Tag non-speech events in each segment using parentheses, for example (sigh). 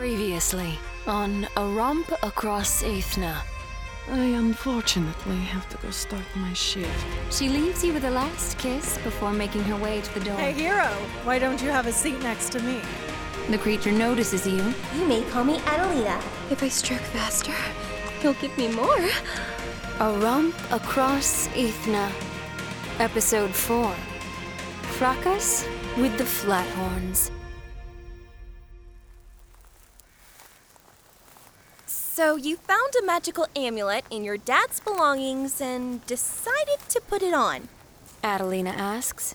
Previously, on a romp across Aethna, I unfortunately have to go start my shift. she leaves you with a last kiss before making her way to the door. Hey, hero, why don't you have a seat next to me? The creature notices you, You may call me Adalina. If I stroke faster, you'll give me more. A Romp Across Aethna, Episode 4 Fracas with the Flathorns. So, you found a magical amulet in your dad's belongings and decided to put it on. Adalina asks.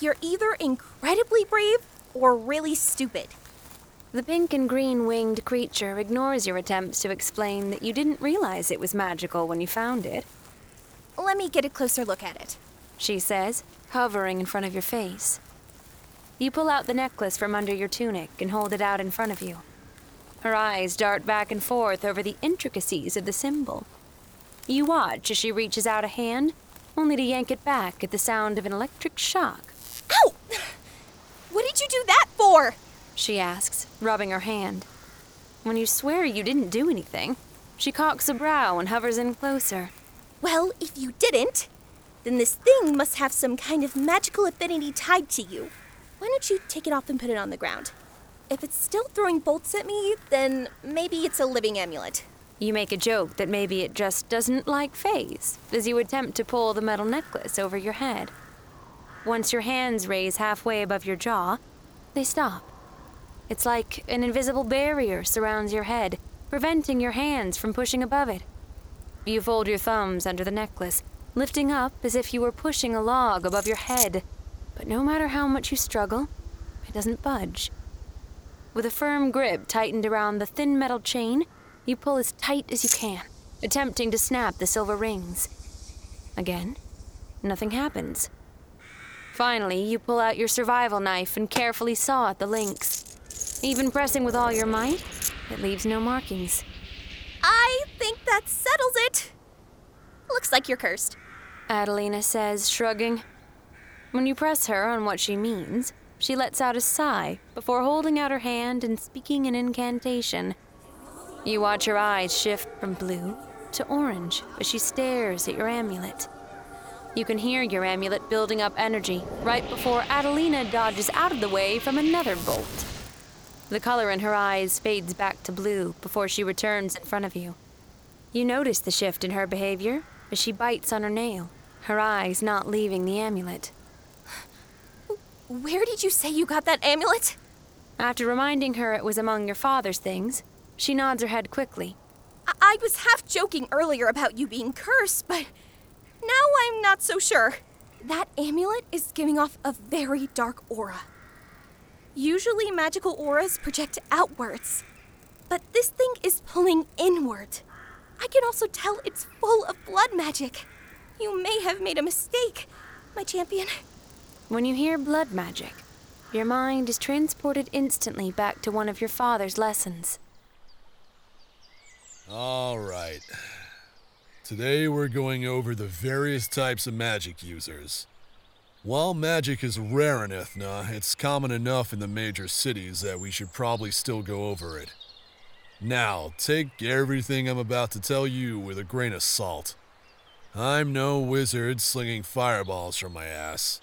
You're either incredibly brave or really stupid. The pink and green winged creature ignores your attempts to explain that you didn't realize it was magical when you found it, Let me get a closer look at it. she says, hovering in front of your face. You pull out the necklace from under your tunic and hold it out in front of you. Her eyes dart back and forth over the intricacies of the symbol. You watch as she reaches out a hand, only to yank it back at the sound of an electric shock. Ow! (sighs) What did you do that for? she asks, rubbing her hand. When you swear you didn't do anything, she cocks a brow and hovers in closer. Well, if you didn't, then this thing must have some kind of magical affinity tied to you. Why don't you take it off and put it on the ground? If it's still throwing bolts at me, then maybe it's a living amulet. You make a joke that maybe it just doesn't like phase as you attempt to pull the metal necklace over your head. Once your hands raise halfway above your jaw, they stop. It's like an invisible barrier surrounds your head, preventing your hands from pushing above it. You fold your thumbs under the necklace, lifting up as if you were pushing a log above your head. But no matter how much you struggle, it doesn't budge. With a firm grip tightened around the thin metal chain, you pull as tight as you can, attempting to snap the silver rings. Again, nothing happens. Finally, you pull out your survival knife and carefully saw at the links. Even pressing with all your might, it leaves no markings. I think that settles it. Looks like you're cursed. Adalina says, shrugging. When you press her on what she means, she lets out a sigh before holding out her hand and speaking an incantation. You watch her eyes shift from blue to orange as she stares at your amulet. You can hear your amulet building up energy right before Adalina dodges out of the way from another bolt. The color in her eyes fades back to blue before she returns in front of you. You notice the shift in her behavior as she bites on her nail, her eyes not leaving the amulet. Where did you say you got that amulet? After reminding her it was among your father's things, she nods her head quickly. I, I was half joking earlier about you being cursed, but now I'm not so sure. That amulet is giving off a very dark aura. Usually, magical auras project outwards, but this thing is pulling inward. I can also tell it's full of blood magic. You may have made a mistake, my champion. When you hear blood magic, your mind is transported instantly back to one of your father's lessons. All right. Today we're going over the various types of magic users. While magic is rare in Aethna, it's common enough in the major cities that we should probably still go over it. Now, take everything I'm about to tell you with a grain of salt. I'm no wizard slinging fireballs from my ass.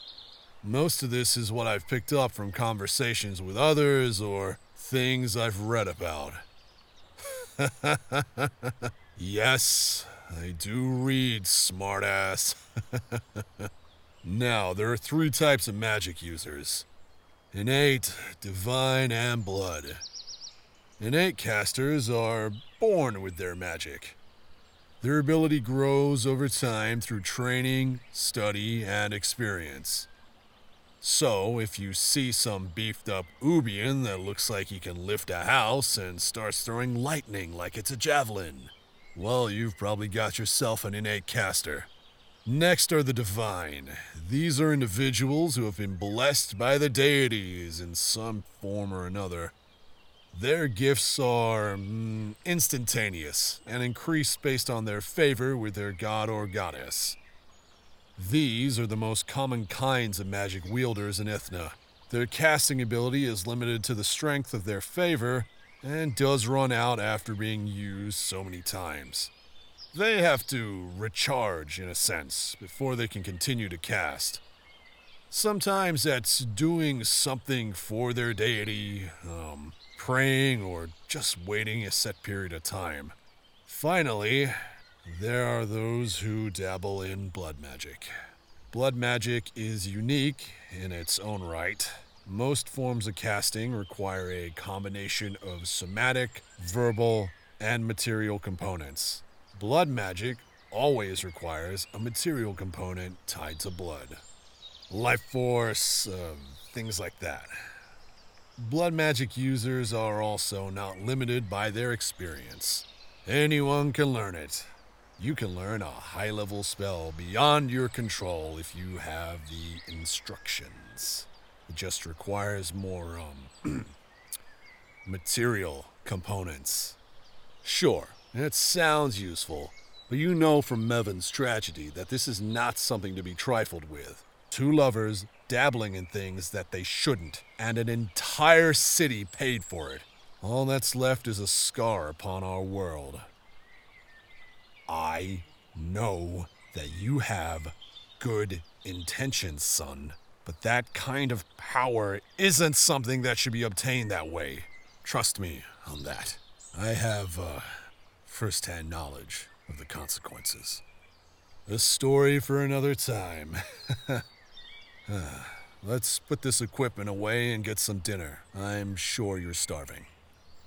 Most of this is what I've picked up from conversations with others or things I've read about. (laughs) yes, I do read, smartass. (laughs) now, there are three types of magic users innate, divine, and blood. Innate casters are born with their magic. Their ability grows over time through training, study, and experience. So, if you see some beefed up Ubian that looks like he can lift a house and starts throwing lightning like it's a javelin, well, you've probably got yourself an innate caster. Next are the divine. These are individuals who have been blessed by the deities in some form or another. Their gifts are mm, instantaneous and increase based on their favor with their god or goddess. These are the most common kinds of magic wielders in Aethna. Their casting ability is limited to the strength of their favor and does run out after being used so many times. They have to recharge, in a sense, before they can continue to cast. Sometimes that's doing something for their deity, um, praying, or just waiting a set period of time. Finally, there are those who dabble in blood magic. Blood magic is unique in its own right. Most forms of casting require a combination of somatic, verbal, and material components. Blood magic always requires a material component tied to blood. Life force, uh, things like that. Blood magic users are also not limited by their experience. Anyone can learn it. You can learn a high level spell beyond your control if you have the instructions. It just requires more, um, (clears throat) material components. Sure, it sounds useful, but you know from Mevin's tragedy that this is not something to be trifled with. Two lovers dabbling in things that they shouldn't, and an entire city paid for it. All that's left is a scar upon our world. I know that you have good intentions, son, but that kind of power isn't something that should be obtained that way. Trust me on that. I have uh, first hand knowledge of the consequences. A story for another time. (laughs) Ah, Let's put this equipment away and get some dinner. I'm sure you're starving.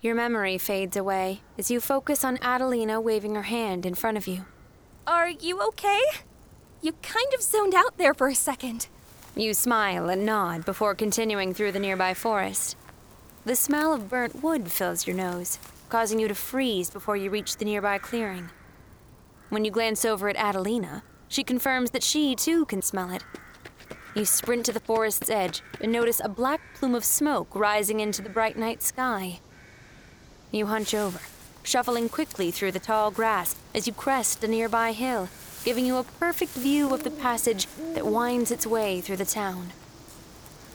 Your memory fades away as you focus on Adalina waving her hand in front of you. Are you okay? You kind of zoned out there for a second. You smile and nod before continuing through the nearby forest. The smell of burnt wood fills your nose, causing you to freeze before you reach the nearby clearing. When you glance over at Adalina, she confirms that she too can smell it. You sprint to the forest's edge and notice a black plume of smoke rising into the bright night sky. You hunch over, shuffling quickly through the tall grass as you crest a nearby hill, giving you a perfect view of the passage that winds its way through the town.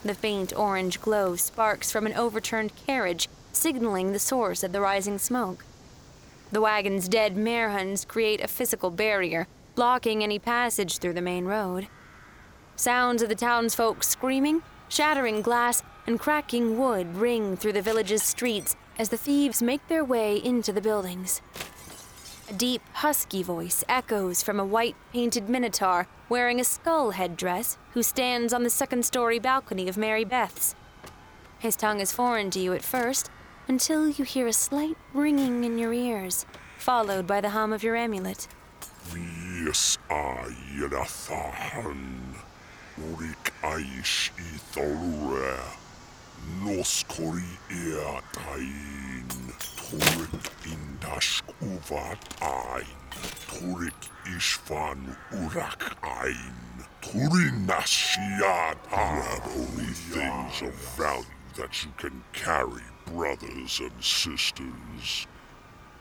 The faint orange glow sparks from an overturned carriage, signaling the source of the rising smoke. The wagon's dead marehuns create a physical barrier, blocking any passage through the main road. Sounds of the townsfolk screaming, shattering glass, and cracking wood ring through the village's streets as the thieves make their way into the buildings. A deep, husky voice echoes from a white painted minotaur wearing a skull headdress who stands on the second story balcony of Mary Beth's. His tongue is foreign to you at first, until you hear a slight ringing in your ears, followed by the hum of your amulet. Yes, I Yelathan. Urik aish tholure. Noskori ea tain. Turik indash uvat ein. Turik ishvan urak ein. Turinashiat Grab only things of value that you can carry, brothers and sisters.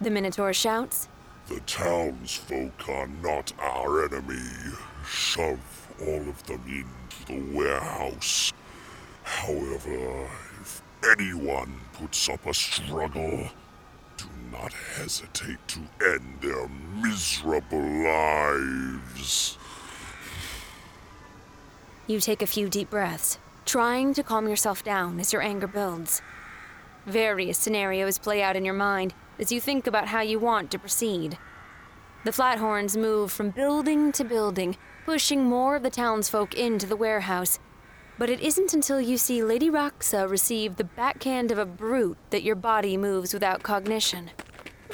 The Minotaur shouts. The townsfolk are not our enemy. Shove all of them into the warehouse. However, if anyone puts up a struggle, do not hesitate to end their miserable lives. You take a few deep breaths, trying to calm yourself down as your anger builds. Various scenarios play out in your mind as you think about how you want to proceed. The Flathorns move from building to building, pushing more of the townsfolk into the warehouse. But it isn't until you see Lady Raxa receive the backhand of a brute that your body moves without cognition.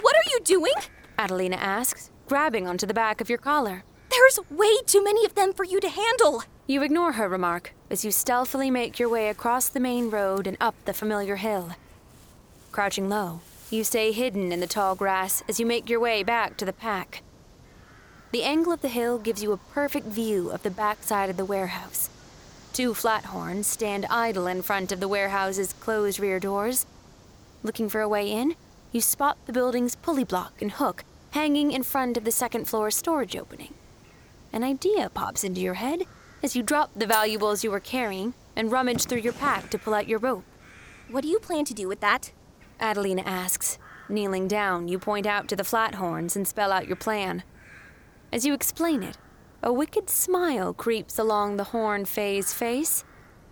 What are you doing? Adalina asks, grabbing onto the back of your collar. There's way too many of them for you to handle. You ignore her remark as you stealthily make your way across the main road and up the familiar hill. Crouching low, you stay hidden in the tall grass as you make your way back to the pack. The angle of the hill gives you a perfect view of the backside of the warehouse. Two flathorns stand idle in front of the warehouse's closed rear doors. Looking for a way in, you spot the building's pulley block and hook hanging in front of the second floor storage opening. An idea pops into your head as you drop the valuables you were carrying and rummage through your pack to pull out your rope. What do you plan to do with that? Adalina asks. Kneeling down, you point out to the Flathorns and spell out your plan. As you explain it, a wicked smile creeps along the Horn Fae's face.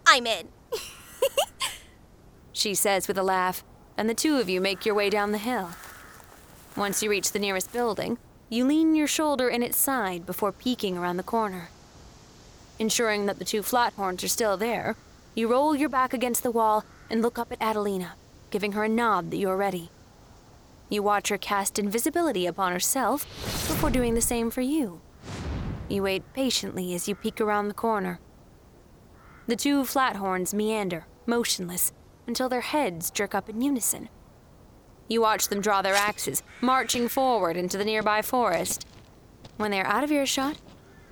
I'm in. (laughs) she says with a laugh, and the two of you make your way down the hill. Once you reach the nearest building, you lean your shoulder in its side before peeking around the corner. Ensuring that the two Flathorns are still there, you roll your back against the wall and look up at Adalina, giving her a nod that you are ready. You watch her cast invisibility upon herself before doing the same for you. You wait patiently as you peek around the corner. The two Flathorns meander, motionless, until their heads jerk up in unison. You watch them draw their axes, marching forward into the nearby forest. When they are out of earshot,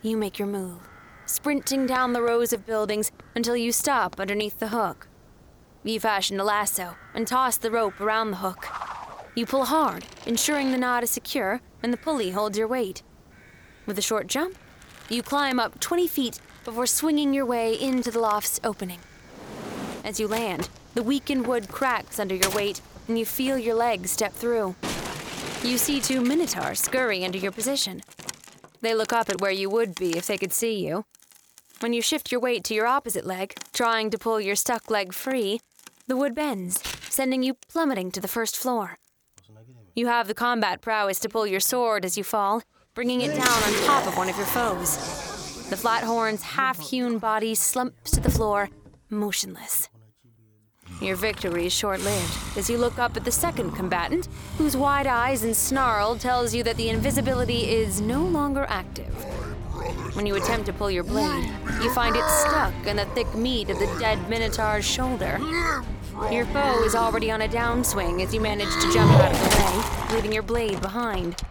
you make your move, sprinting down the rows of buildings until you stop underneath the hook. You fashion a lasso and toss the rope around the hook. You pull hard, ensuring the knot is secure and the pulley holds your weight. With a short jump, you climb up 20 feet before swinging your way into the loft's opening. As you land, the weakened wood cracks under your weight, and you feel your legs step through. You see two minotaurs scurry into your position. They look up at where you would be if they could see you. When you shift your weight to your opposite leg, trying to pull your stuck leg free, the wood bends, sending you plummeting to the first floor. You have the combat prowess to pull your sword as you fall, bringing it down on top of one of your foes. The Flathorn's half hewn body slumps to the floor, motionless. Your victory is short lived as you look up at the second combatant, whose wide eyes and snarl tells you that the invisibility is no longer active. When you attempt to pull your blade, you find it stuck in the thick meat of the dead Minotaur's shoulder. Your foe is already on a downswing as you manage to jump out of the way, leaving your blade behind.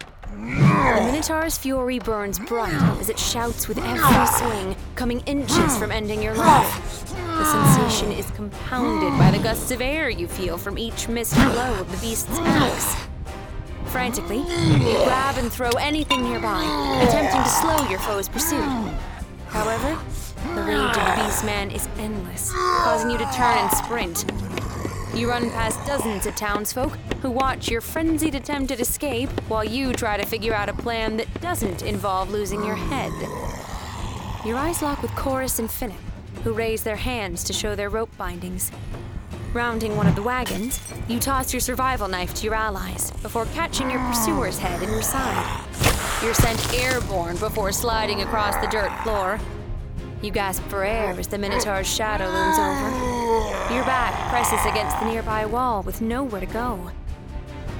The Minotaur's fury burns bright as it shouts with every swing, coming inches from ending your life. The sensation is compounded by the gusts of air you feel from each missed blow of the beast's axe. Frantically, you grab and throw anything nearby, attempting to slow your foe's pursuit. However, the rage of the beast man is endless, causing you to turn and sprint. You run past dozens of townsfolk who watch your frenzied attempt at escape while you try to figure out a plan that doesn't involve losing your head. Your eyes lock with Chorus and Finnick, who raise their hands to show their rope bindings. Rounding one of the wagons, you toss your survival knife to your allies before catching your pursuer's head in your side. You're sent airborne before sliding across the dirt floor. You gasp for air as the Minotaur's shadow looms over. Your back presses against the nearby wall with nowhere to go.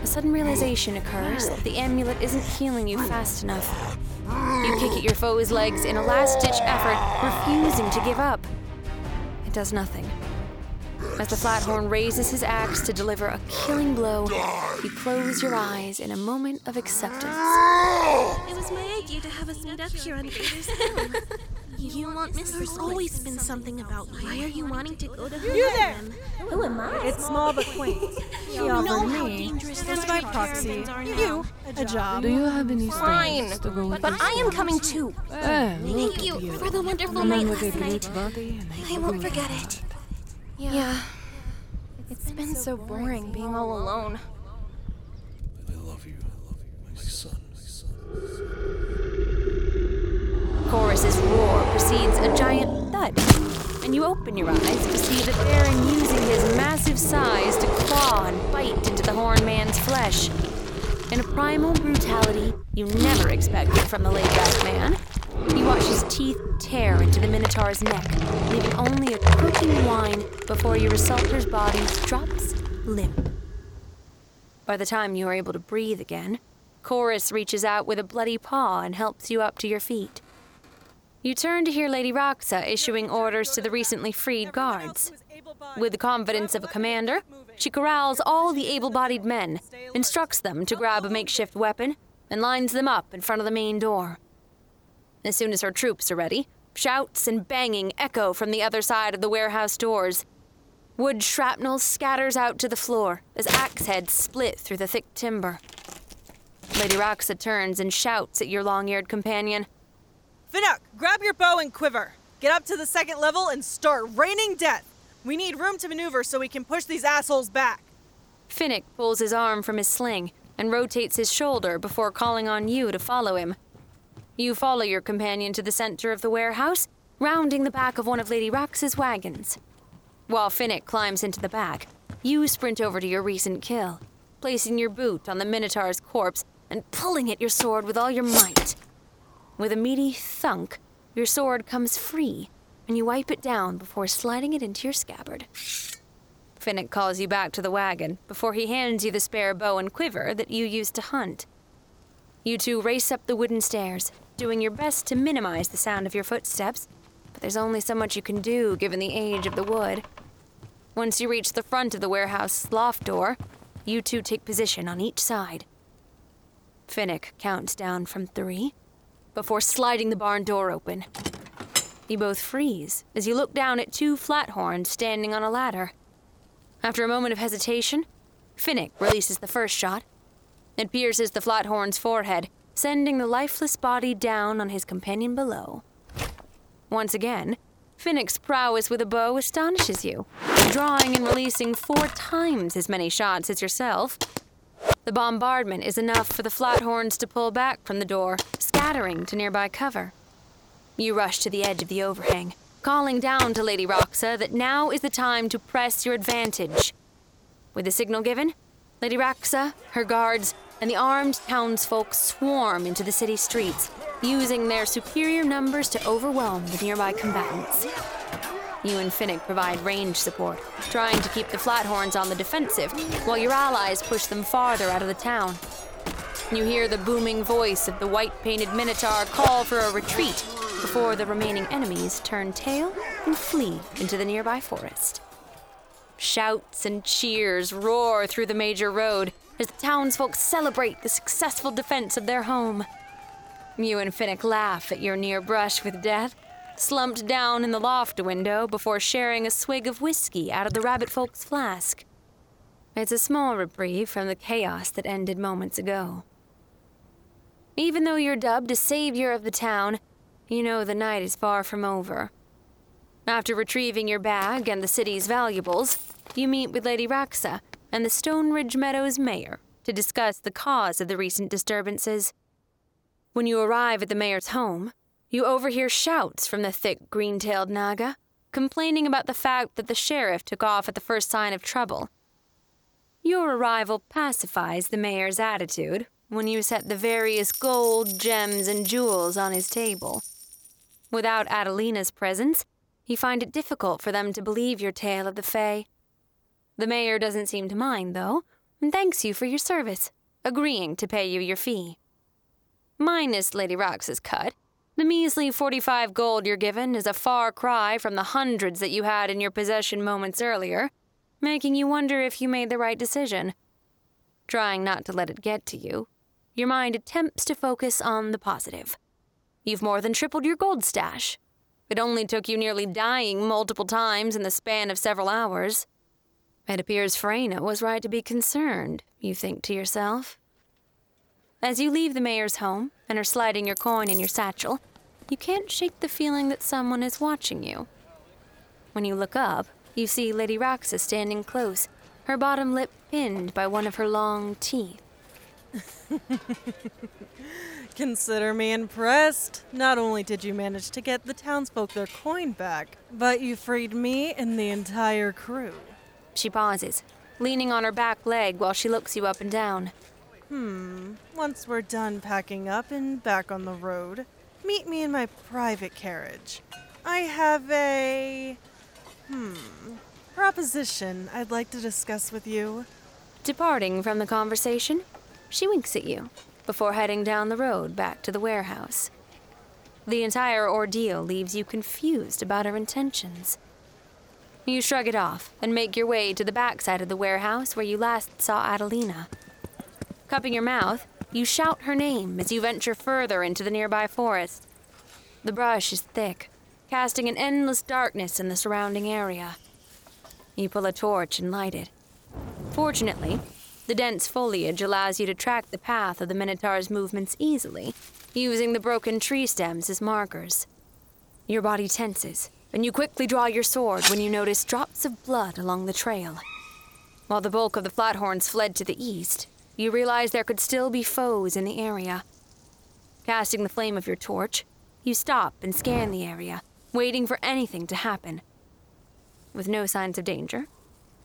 A sudden realization occurs that the amulet isn't healing you fast enough. You kick at your foe's legs in a last ditch effort, refusing to give up. It does nothing. As the Flathorn raises his axe to deliver a killing blow, you close your eyes in a moment of acceptance. It was my idea to have us meet up here on Peter's (laughs) Hill. You won't miss There's always been something about you. Why are you wanting to go to her You there! Who am I? It's small but quaint. (laughs) She You know offered how me, dangerous just those by proxy, caravans are you, a job. Do you have any Fine, to go with but? I am coming too. Eh, Thank you you. for the wonderful night man with a last great night. body and a I won't forget it. Yeah. yeah. It's been so boring being all alone. I love you. I love you. My son. My son. Chorus's roar precedes a giant thud, and you open your eyes to see the Baron using his massive size to claw and bite into the Horn Man's flesh. In a primal brutality you never expected from the laid-back man, you watch his teeth tear into the Minotaur's neck, leaving only a croaking whine before your assaulter's body drops limp. By the time you are able to breathe again, Chorus reaches out with a bloody paw and helps you up to your feet. You turn to hear Lady Raxa issuing orders to the recently freed guards. With the confidence of a commander, she corrals all the able bodied men, instructs them to grab a makeshift weapon, and lines them up in front of the main door. As soon as her troops are ready, shouts and banging echo from the other side of the warehouse doors. Wood shrapnel scatters out to the floor as axe heads split through the thick timber. Lady Raxa turns and shouts at your long eared companion. Finnick, grab your bow and quiver. Get up to the second level and start raining death. We need room to maneuver so we can push these assholes back. Finnick pulls his arm from his sling and rotates his shoulder before calling on you to follow him. You follow your companion to the center of the warehouse, rounding the back of one of Lady Raxa's wagons. While Finnick climbs into the back, you sprint over to your recent kill, placing your boot on the Minotaur's corpse and pulling at your sword with all your might. With a meaty thunk, your sword comes free, and you wipe it down before sliding it into your scabbard. Finnick calls you back to the wagon before he hands you the spare bow and quiver that you used to hunt. You two race up the wooden stairs, doing your best to minimize the sound of your footsteps, but there's only so much you can do given the age of the wood. Once you reach the front of the warehouse loft door, you two take position on each side. Finnick counts down from three before sliding the barn door open. You both freeze as you look down at two flathorns standing on a ladder. After a moment of hesitation, Finnick releases the first shot. It pierces the flathorn's forehead, sending the lifeless body down on his companion below. Once again, Finnick's prowess with a bow astonishes you, drawing and releasing four times as many shots as yourself. The bombardment is enough for the flathorns to pull back from the door, scattering to nearby cover. You rush to the edge of the overhang, calling down to Lady Raxa that now is the time to press your advantage. With the signal given, Lady Raxa, her guards, and the armed townsfolk swarm into the city streets, using their superior numbers to overwhelm the nearby combatants. You and Finnick provide range support, trying to keep the Flathorns on the defensive, while your allies push them farther out of the town. You hear the booming voice of the white painted Minotaur call for a retreat before the remaining enemies turn tail and flee into the nearby forest. Shouts and cheers roar through the major road as the townsfolk celebrate the successful defense of their home. You and Finnick laugh at your near brush with death, slumped down in the loft window before sharing a swig of whiskey out of the rabbit folk's flask. It's a small reprieve from the chaos that ended moments ago. Even though you're dubbed a savior of the town, you know the night is far from over. After retrieving your bag and the city's valuables, you meet with Lady Raxa and the Stoneridge Meadows mayor to discuss the cause of the recent disturbances. When you arrive at the mayor's home, you overhear shouts from the thick green tailed Naga, complaining about the fact that the sheriff took off at the first sign of trouble. Your arrival pacifies the mayor's attitude when you set the various gold, gems, and jewels on his table. Without Adalina's presence, you find it difficult for them to believe your tale of the Fae. The mayor doesn't seem to mind, though, and thanks you for your service, agreeing to pay you your fee. Minus Lady Raxa's cut, the measly 45 gold you're given is a far cry from the hundreds that you had in your possession moments earlier, making you wonder if you made the right decision. Trying not to let it get to you, your mind attempts to focus on the positive. You've more than tripled your gold stash. It only took you nearly dying multiple times in the span of several hours. It appears Freyna was right to be concerned, you think to yourself. As you leave the mayor's home and are sliding your coin in your satchel, you can't shake the feeling that someone is watching you. When you look up, you see Lady Raxa standing close, her bottom lip pinned by one of her long teeth. (laughs) Consider me impressed. Not only did you manage to get the townsfolk their coin back, but you freed me and the entire crew. She pauses, leaning on her back leg while she looks you up and down. Hmm. Once we're done packing up and back on the road, meet me in my private carriage. I have a. Hmm. proposition I'd like to discuss with you. Departing from the conversation, she winks at you before heading down the road back to the warehouse. The entire ordeal leaves you confused about her intentions. You shrug it off and make your way to the backside of the warehouse where you last saw Adalina. Cupping your mouth, you shout her name as you venture further into the nearby forest. The brush is thick, casting an endless darkness in the surrounding area. You pull a torch and light it. Fortunately, the dense foliage allows you to track the path of the Minotaur's movements easily, using the broken tree stems as markers. Your body tenses, and you quickly draw your sword when you notice drops of blood along the trail. While the bulk of the Flathorns fled to the east, you realize there could still be foes in the area. Casting the flame of your torch, you stop and scan the area, waiting for anything to happen. With no signs of danger,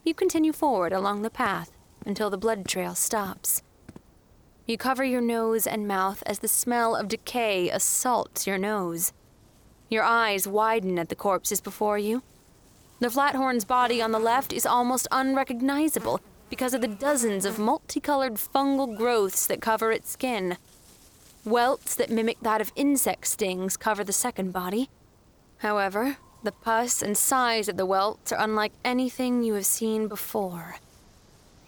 you continue forward along the path until the blood trail stops. You cover your nose and mouth as the smell of decay assaults your nose. Your eyes widen at the corpses before you. The Flathorn's body on the left is almost unrecognizable because of the dozens of multicolored fungal growths that cover its skin. Welts that mimic that of insect stings cover the second body. However, the pus and size of the welts are unlike anything you have seen before.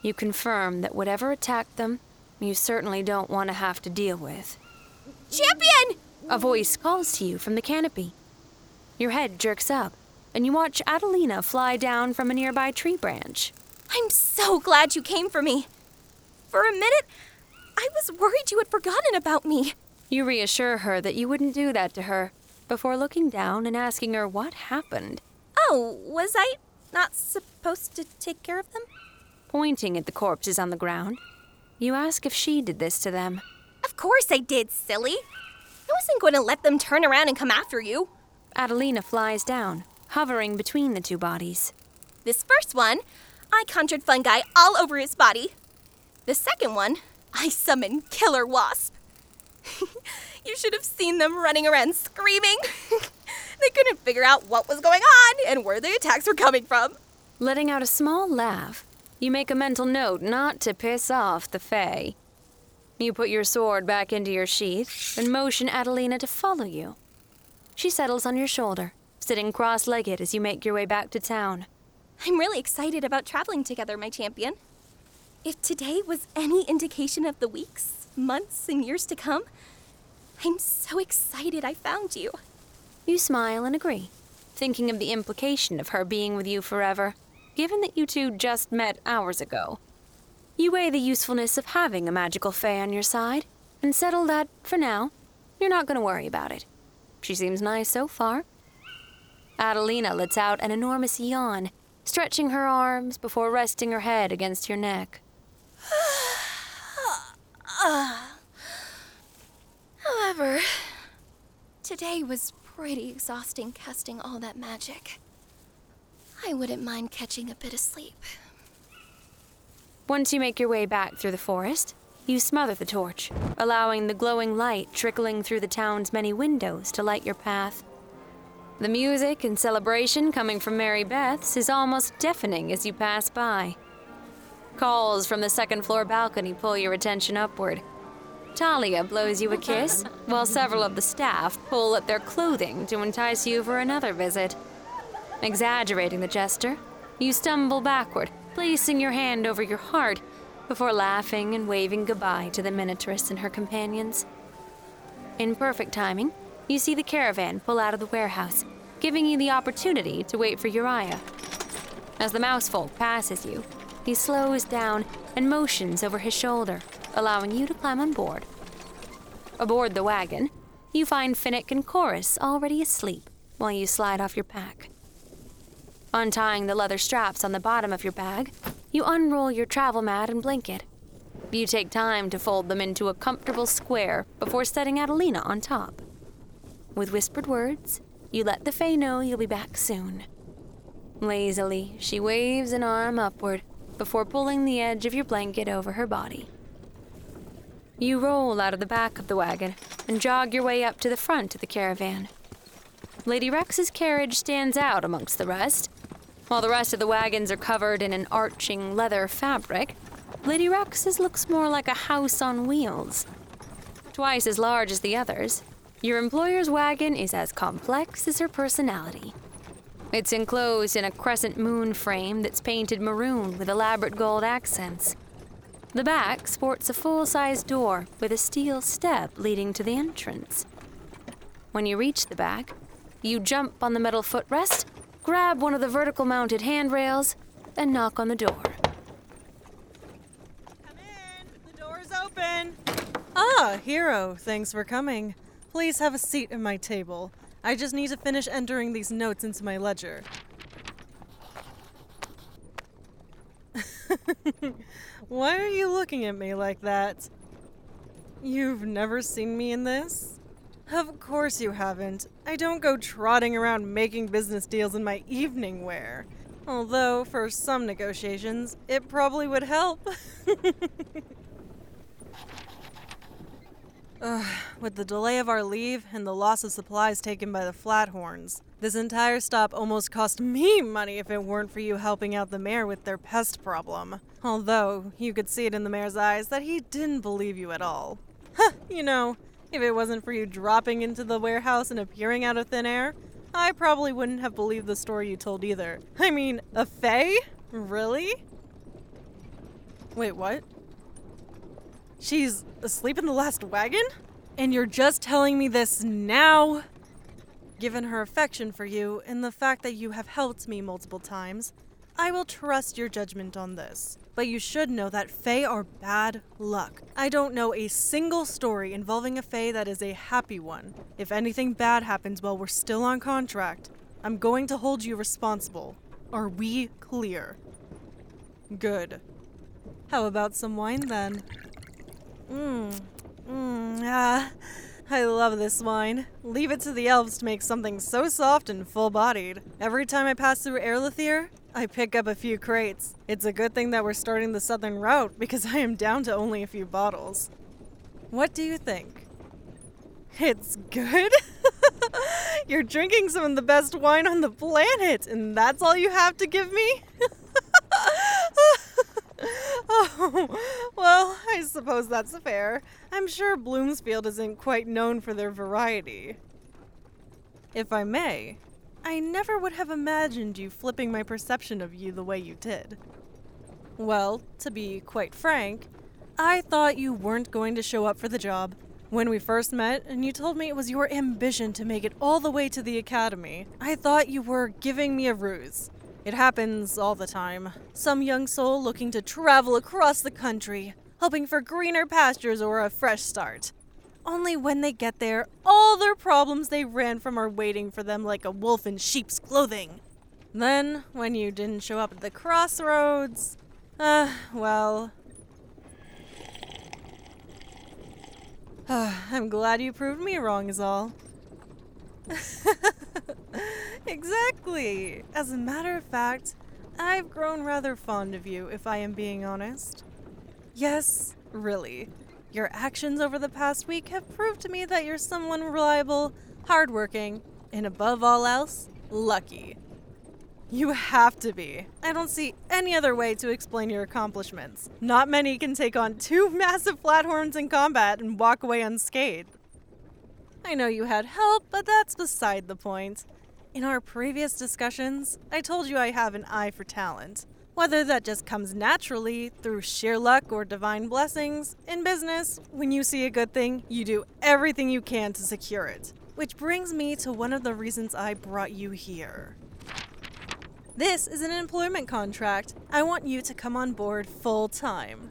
You confirm that whatever attacked them, you certainly don't want to have to deal with. Champion! A voice calls to you from the canopy. Your head jerks up, and you watch Adalina fly down from a nearby tree branch. I'm so glad you came for me. For a minute, I was worried you had forgotten about me. You reassure her that you wouldn't do that to her before looking down and asking her what happened. Oh, was I not supposed to take care of them? Pointing at the corpses on the ground, you ask if she did this to them. Of course I did, silly. I wasn't going to let them turn around and come after you. Adalina flies down, hovering between the two bodies. This first one, I conjured fungi all over his body. The second one, I summoned killer wasp. (laughs) you should have seen them running around screaming. (laughs) they couldn't figure out what was going on and where the attacks were coming from. Letting out a small laugh, you make a mental note not to piss off the Fae. You put your sword back into your sheath and motion Adalina to follow you. She settles on your shoulder, sitting cross legged as you make your way back to town. I'm really excited about traveling together, my champion. If today was any indication of the weeks, months, and years to come, I'm so excited I found you. You smile and agree, thinking of the implication of her being with you forever, given that you two just met hours ago. You weigh the usefulness of having a magical fae on your side and settle that, for now, you're not going to worry about it. She seems nice so far. Adalina lets out an enormous yawn, stretching her arms before resting her head against your neck. (sighs) However, today was pretty exhausting casting all that magic. I wouldn't mind catching a bit of sleep. Once you make your way back through the forest, you smother the torch, allowing the glowing light trickling through the town's many windows to light your path. The music and celebration coming from Mary Beth's is almost deafening as you pass by. Calls from the second floor balcony pull your attention upward. Talia blows you a kiss, while several of the staff pull at their clothing to entice you for another visit. Exaggerating the gesture, you stumble backward, placing your hand over your heart before laughing and waving goodbye to the Minotauress and her companions. In perfect timing, you see the caravan pull out of the warehouse, giving you the opportunity to wait for Uriah. As the mousefolk passes you, he slows down and motions over his shoulder, allowing you to climb on board. Aboard the wagon, you find Finnick and Chorus already asleep while you slide off your pack. Untying the leather straps on the bottom of your bag, you unroll your travel mat and blanket. You take time to fold them into a comfortable square before setting Adalina on top. With whispered words, you let the Fae know you'll be back soon. Lazily, she waves an arm upward before pulling the edge of your blanket over her body. You roll out of the back of the wagon and jog your way up to the front of the caravan. Lady Raxa's carriage stands out amongst the rest. While the rest of the wagons are covered in an arching leather fabric, Lady Raxa's looks more like a house on wheels. Twice as large as the others, your employer's wagon is as complex as her personality. It's enclosed in a crescent moon frame that's painted maroon with elaborate gold accents. The back sports a full sized door with a steel step leading to the entrance. When you reach the back, you jump on the metal footrest, grab one of the vertical mounted handrails, and knock on the door. Come in. The door's open. Ah, Hero, thanks for coming. Please have a seat at my table. I just need to finish entering these notes into my ledger. (laughs) Why are you looking at me like that? You've never seen me in this? Of course you haven't. I don't go trotting around making business deals in my evening wear. Although, for some negotiations, it probably would help. (laughs) Ugh, with the delay of our leave and the loss of supplies taken by the Flathorns, this entire stop almost cost me money if it weren't for you helping out the mayor with their pest problem. Although, you could see it in the mayor's eyes that he didn't believe you at all. Huh, you know, if it wasn't for you dropping into the warehouse and appearing out of thin air, I probably wouldn't have believed the story you told either. I mean, a Fae? Really? Wait, what? She's asleep in the last wagon? And you're just telling me this now? Given her affection for you and the fact that you have helped me multiple times, I will trust your judgment on this. But you should know that Fae are bad luck. I don't know a single story involving a Fae that is a happy one. If anything bad happens while we're still on contract, I'm going to hold you responsible. Are we clear? Good. How about some wine then? Mmm. Mmm. Ah. I love this wine. Leave it to the elves to make something so soft and full bodied. Every time I pass through Erlithir, I pick up a few crates. It's a good thing that we're starting the southern route because I am down to only a few bottles. What do you think? It's good? (laughs) You're drinking some of the best wine on the planet, and that's all you have to give me? (laughs) oh, (laughs) well, I suppose that's fair. I'm sure Bloomsfield isn't quite known for their variety. If I may, I never would have imagined you flipping my perception of you the way you did. Well, to be quite frank, I thought you weren't going to show up for the job. When we first met and you told me it was your ambition to make it all the way to the academy, I thought you were giving me a ruse. It happens all the time. Some young soul looking to travel across the country, hoping for greener pastures or a fresh start. Only when they get there, all their problems they ran from are waiting for them like a wolf in sheep's clothing. Then, when you didn't show up at the crossroads, uh, well. (sighs) I'm glad you proved me wrong, is all. (laughs) exactly. As a matter of fact, I've grown rather fond of you, if I am being honest. Yes, really. Your actions over the past week have proved to me that you're someone reliable, hardworking, and above all else, lucky. You have to be. I don't see any other way to explain your accomplishments. Not many can take on two (laughs) massive flathorns in combat and walk away unscathed. I know you had help, but that's beside the point. In our previous discussions, I told you I have an eye for talent. Whether that just comes naturally through sheer luck or divine blessings, in business, when you see a good thing, you do everything you can to secure it. Which brings me to one of the reasons I brought you here. This is an employment contract. I want you to come on board full time.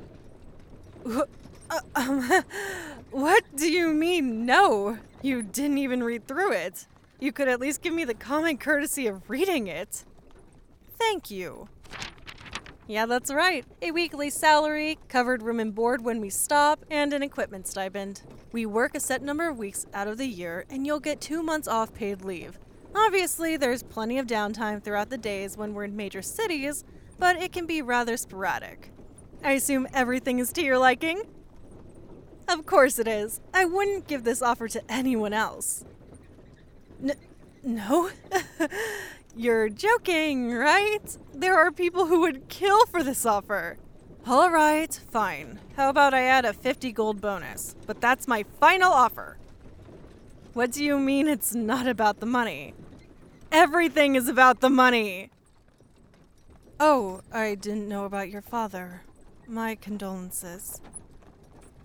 (laughs) Uh, um, (laughs) what do you mean, no? You didn't even read through it. You could at least give me the common courtesy of reading it. Thank you. Yeah, that's right. A weekly salary, covered room and board when we stop, and an equipment stipend. We work a set number of weeks out of the year, and you'll get two months off paid leave. Obviously, there's plenty of downtime throughout the days when we're in major cities, but it can be rather sporadic. I assume everything is to your liking? Of course it is. I wouldn't give this offer to anyone else. N- no? (laughs) You're joking, right? There are people who would kill for this offer. All right, fine. How about I add a 50 gold bonus? But that's my final offer. What do you mean it's not about the money? Everything is about the money. Oh, I didn't know about your father. My condolences.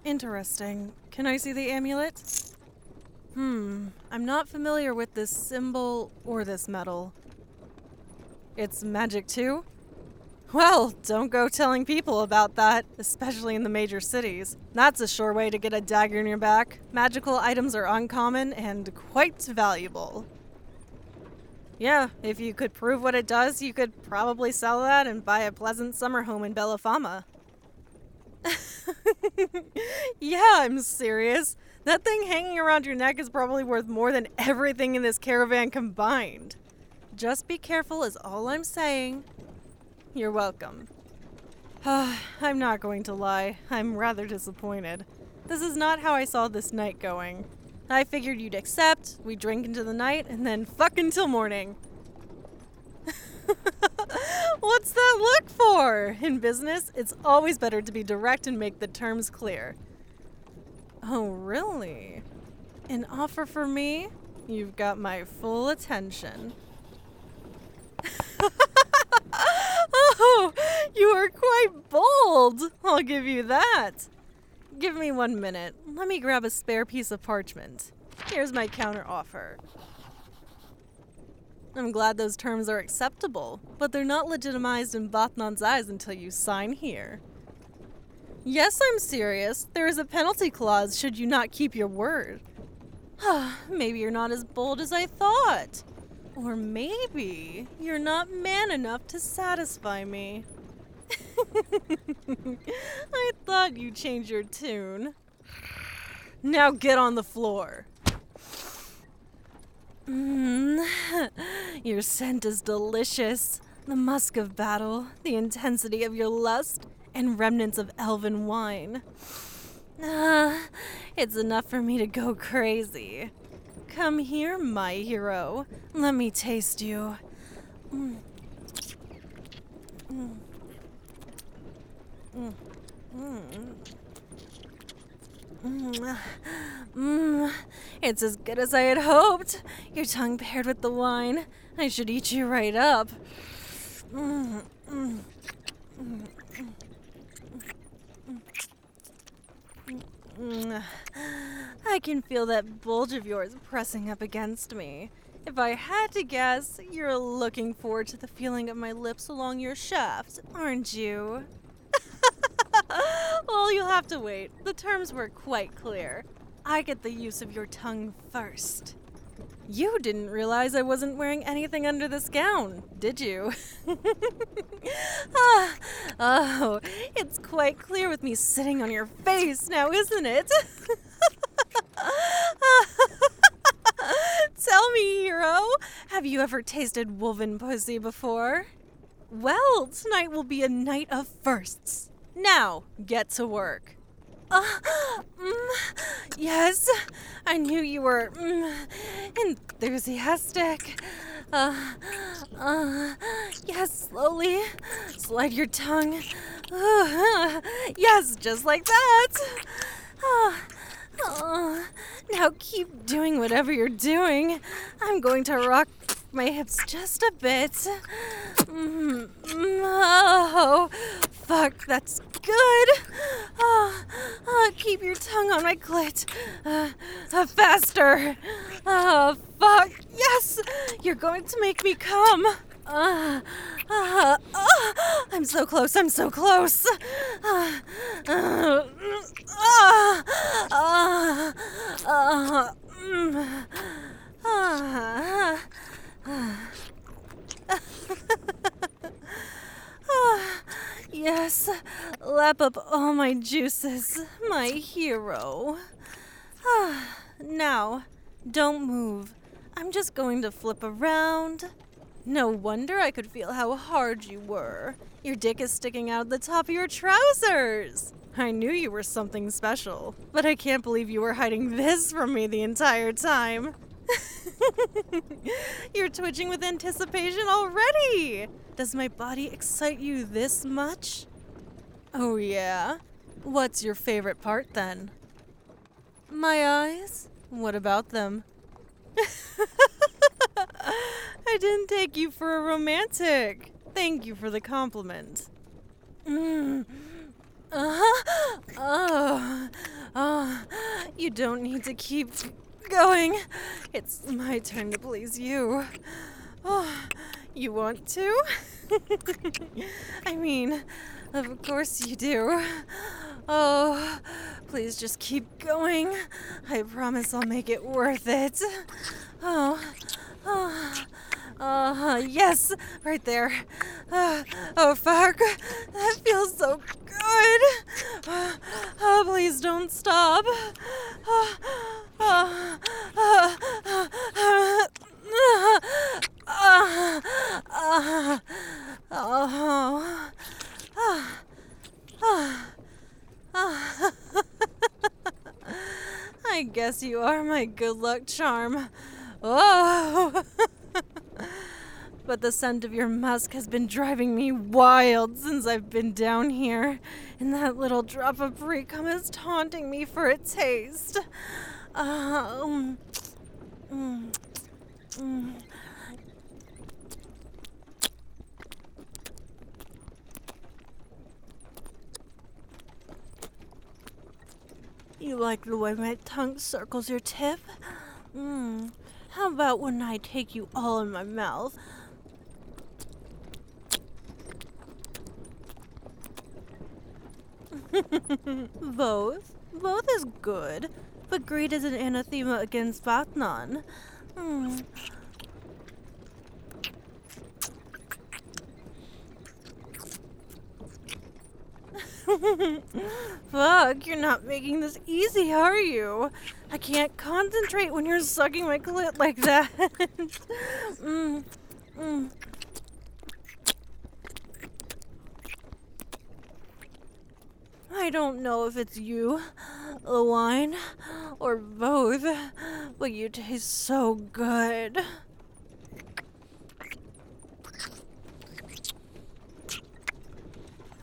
Interesting. Can I see the amulet? Hmm, I'm not familiar with this symbol or this metal. It's magic too? Well, don't go telling people about that, especially in the major cities. That's a sure way to get a dagger in your back. Magical items are uncommon and quite valuable. Yeah, if you could prove what it does, you could probably sell that and buy a pleasant summer home in Bella Fama. (laughs) yeah, I'm serious. That thing hanging around your neck is probably worth more than everything in this caravan combined. Just be careful, is all I'm saying. You're welcome. (sighs) I'm not going to lie, I'm rather disappointed. This is not how I saw this night going. I figured you'd accept, we drink into the night, and then fuck until morning. (laughs) What's that look for? In business, it's always better to be direct and make the terms clear. Oh, really? An offer for me? You've got my full attention. (laughs) oh, you are quite bold. I'll give you that. Give me one minute. Let me grab a spare piece of parchment. Here's my counter offer. I'm glad those terms are acceptable, but they're not legitimized in Bathnan's eyes until you sign here. Yes, I'm serious. There is a penalty clause should you not keep your word. (sighs) maybe you're not as bold as I thought. Or maybe you're not man enough to satisfy me. (laughs) I thought you changed your tune. Now get on the floor. Mm, (laughs) your scent is delicious. The musk of battle, the intensity of your lust, and remnants of elven wine. Ah, it's enough for me to go crazy. Come here, my hero. Let me taste you. Mm. Mm. Mm. Mm. Mm. It's as good as I had hoped. Your tongue paired with the wine. I should eat you right up. Mm. Mm. Mm. Mm. Mm. (sighs) I can feel that bulge of yours pressing up against me. If I had to guess, you're looking forward to the feeling of my lips along your shaft, aren't you? (laughs) well, you'll have to wait. The terms were quite clear. I get the use of your tongue first. You didn't realize I wasn't wearing anything under this gown, did you? (laughs) ah, oh, it's quite clear with me sitting on your face now, isn't it? (laughs) Tell me, hero, have you ever tasted woven pussy before? Well, tonight will be a night of firsts. Now, get to work. Mm, (gasps) yes, I knew you were mm, enthusiastic. Uh, uh, yes, slowly. Slide your tongue. Uh, (sighs) yes, just like that. Uh, (sighs) uh, now keep doing whatever you're doing. I'm going to rock my hips just a bit. Mm, oh, fuck, that's good. Oh, oh, keep your tongue on my clit. Uh, uh, faster. Oh, fuck, yes, you're going to make me come. Uh, uh, uh, I'm so close, I'm so close. Uh, uh, uh, uh, uh, mm, uh, (sighs) yes, lap up all my juices, my hero. Ah, (sighs) now, don't move. I'm just going to flip around. No wonder I could feel how hard you were. Your dick is sticking out the top of your trousers. I knew you were something special, but I can't believe you were hiding this from me the entire time. (laughs) You're twitching with anticipation already! Does my body excite you this much? Oh, yeah? What's your favorite part then? My eyes? What about them? (laughs) I didn't take you for a romantic. Thank you for the compliment. Mm. Uh-huh. Oh. Oh. You don't need to keep going. It's my time to please you. Oh, you want to? (laughs) I mean, of course you do. Oh, please just keep going. I promise I'll make it worth it. Oh, oh. Uh, huh. yes, right there. Uh, oh, fuck. That feels so good. Uh, oh, please don't stop. Uh, uh, uh, uh, uh, uh, uh, oh. Uh, uh, uh, I guess you are my good luck charm. Oh! But the scent of your musk has been driving me wild since I've been down here, and that little drop of precum is taunting me for a taste. Mm, mm. You like the way my tongue circles your tip? Mmm. How about when I take you all in my mouth? (laughs) Both? Both is good, but greed is an anathema against Vatnan. Hmm. (laughs) Fuck, you're not making this easy, are you? I can't concentrate when you're sucking my clit like that. (laughs) mm, mm. I don't know if it's you, the wine, or both, but you taste so good.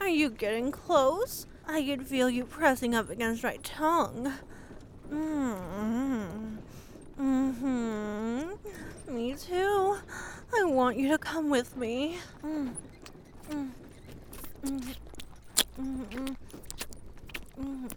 Are you getting close? I could feel you pressing up against my tongue. Mm-hmm. Mm-hmm. Me too. I want you to come with me. Mm. Mm. Mm. (laughs)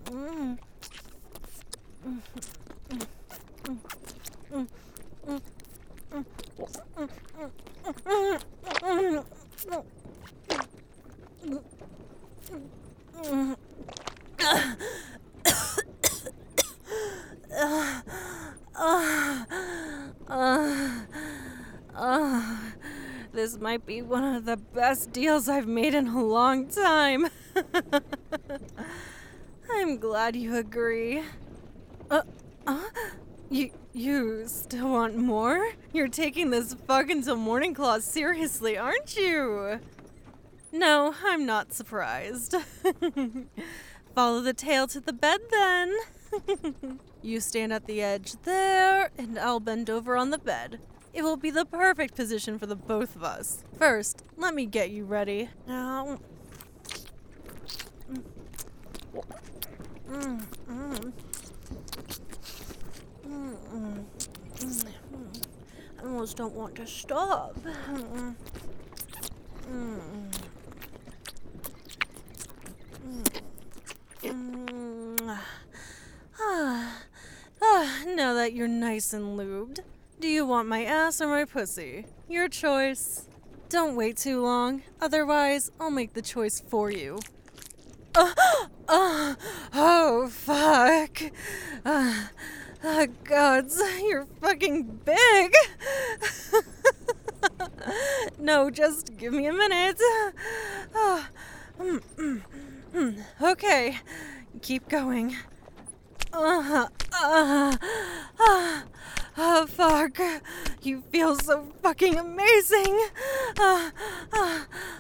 This might be one of the best deals I've made in a long time. (laughs) I'm glad you agree. Uh, uh, you, you still want more? You're taking this fuck until morning clause seriously, aren't you? No, I'm not surprised. (laughs) Follow the tail to the bed then. (laughs) you stand at the edge there, and I'll bend over on the bed. It will be the perfect position for the both of us. First, let me get you ready. Now. Mm, mm. Mm, I almost don't want to stop. Ah, now that you're nice and lubed, do you want my ass or my pussy? Your choice. Don't wait too long, otherwise, I'll make the choice for you. Uh, (gasps) uh, oh, fuck. Uh, uh, gods, you're fucking big. (laughs) no, just give me a minute. Uh, mm, mm, mm. Okay, keep going. Uh, uh, uh, Oh, fuck. You feel so fucking amazing. Uh, uh,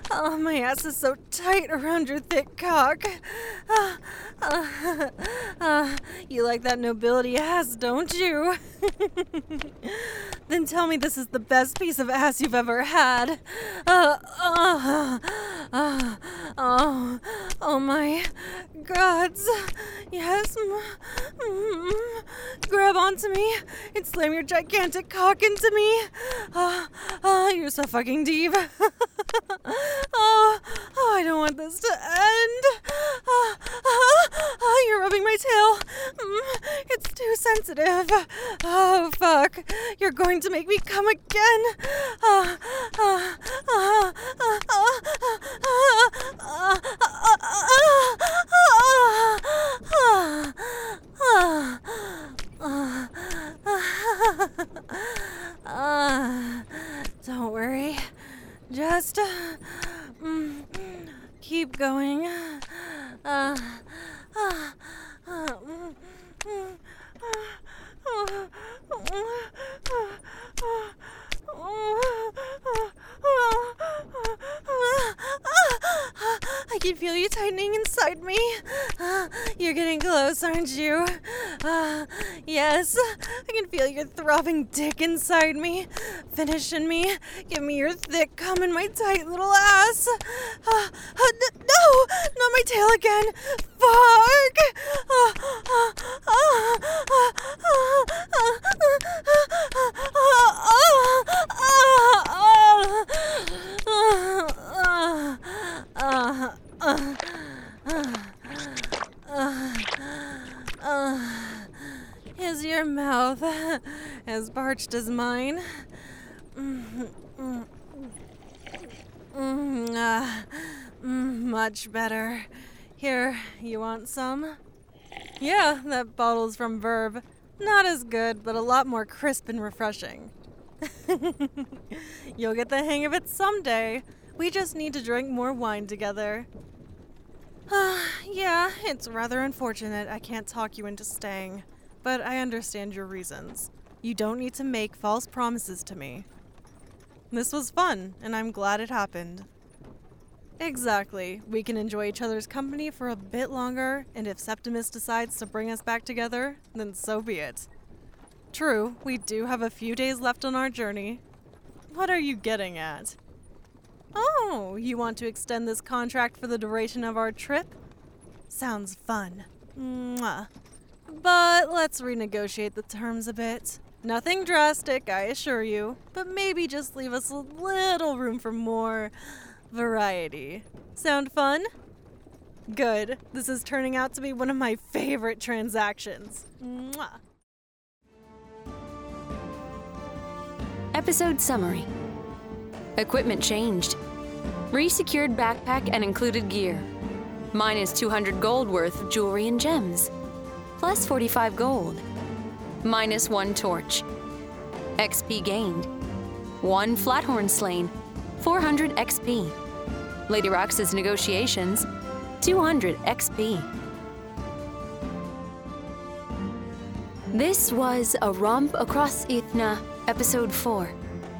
oh, my ass is so tight around your thick cock. Uh, (laughs) you like that nobility ass, don't you? (laughs) then tell me this is the best piece of ass you've ever had. Oh, oh my gods. Yes. Mm, mm, mm. grab onto me and slam your gigantic cock into me. Oh, oh you're so fucking deep. oh, (laughs) oh, I don't want this to end. Oh, oh, oh you're rubbing my tail. Mm, it's too sensitive. Oh, fuck. You're going to make me come again. Oh, oh, oh, oh, oh, oh, oh, oh, oh, uh, don't worry. Just uh, mm, keep going. Uh, uh, mm, mm, I can feel you tightening inside me. You're getting close, aren't you? Ah, yes, I can feel your dick inside me. Finishing me. Give me your thick cum in my tight little ass. Ah, ah, n- no, not my tail again. Fuck. Ah, Your mouth (laughs) as parched as mine? Mm, mm, ah, mm, much better. Here, you want some? Yeah, that bottle's from Verve. Not as good, but a lot more crisp and refreshing. (laughs) You'll get the hang of it someday. We just need to drink more wine together. (sighs) yeah, it's rather unfortunate I can't talk you into staying, but I understand your reasons. You don't need to make false promises to me. This was fun, and I'm glad it happened. Exactly. We can enjoy each other's company for a bit longer, and if Septimus decides to bring us back together, then so be it. True, we do have a few days left on our journey. What are you getting at? Oh, you want to extend this contract for the duration of our trip? Sounds fun. Mwah. But let's renegotiate the terms a bit. Nothing drastic, I assure you, but maybe just leave us a little room for more variety. Sound fun? Good. This is turning out to be one of my favorite transactions. Mwah. Episode summary Equipment changed. Resecured backpack and included gear. Minus 200 gold worth of jewelry and gems. Plus 45 gold. Minus 1 torch. XP gained. 1 flathorn slain. 400 XP. Lady Raxa's negotiations. 200 XP. This was A Romp Across Aethna, Episode 4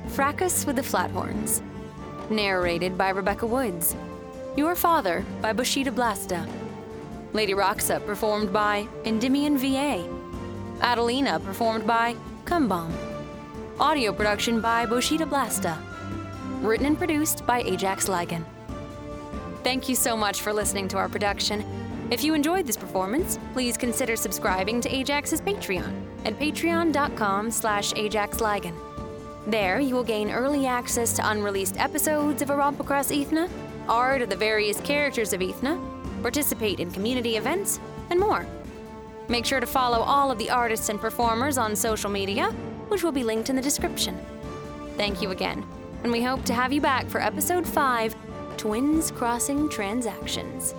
Fracas with the Flathorns. Narrated by Rebecca Woods. Your Father by Boshido Blasta. Lady Raxa performed by Endymion VA. Adalina performed by Kumbomb. Audio production by Boshido Blasta. Written and produced by Ajax Lygan. Thank you so much for listening to our production. If you enjoyed this performance, please consider subscribing to Ajax's Patreon at patreon.com slash ajaxlygan. There, you will gain early access to unreleased episodes of A Romp Across Aethna, art of the various characters of Aethna, participate in community events, and more. Make sure to follow all of the artists and performers on social media, which will be linked in the description. Thank you again, and we hope to have you back for episode 5 Twins Crossing Transactions.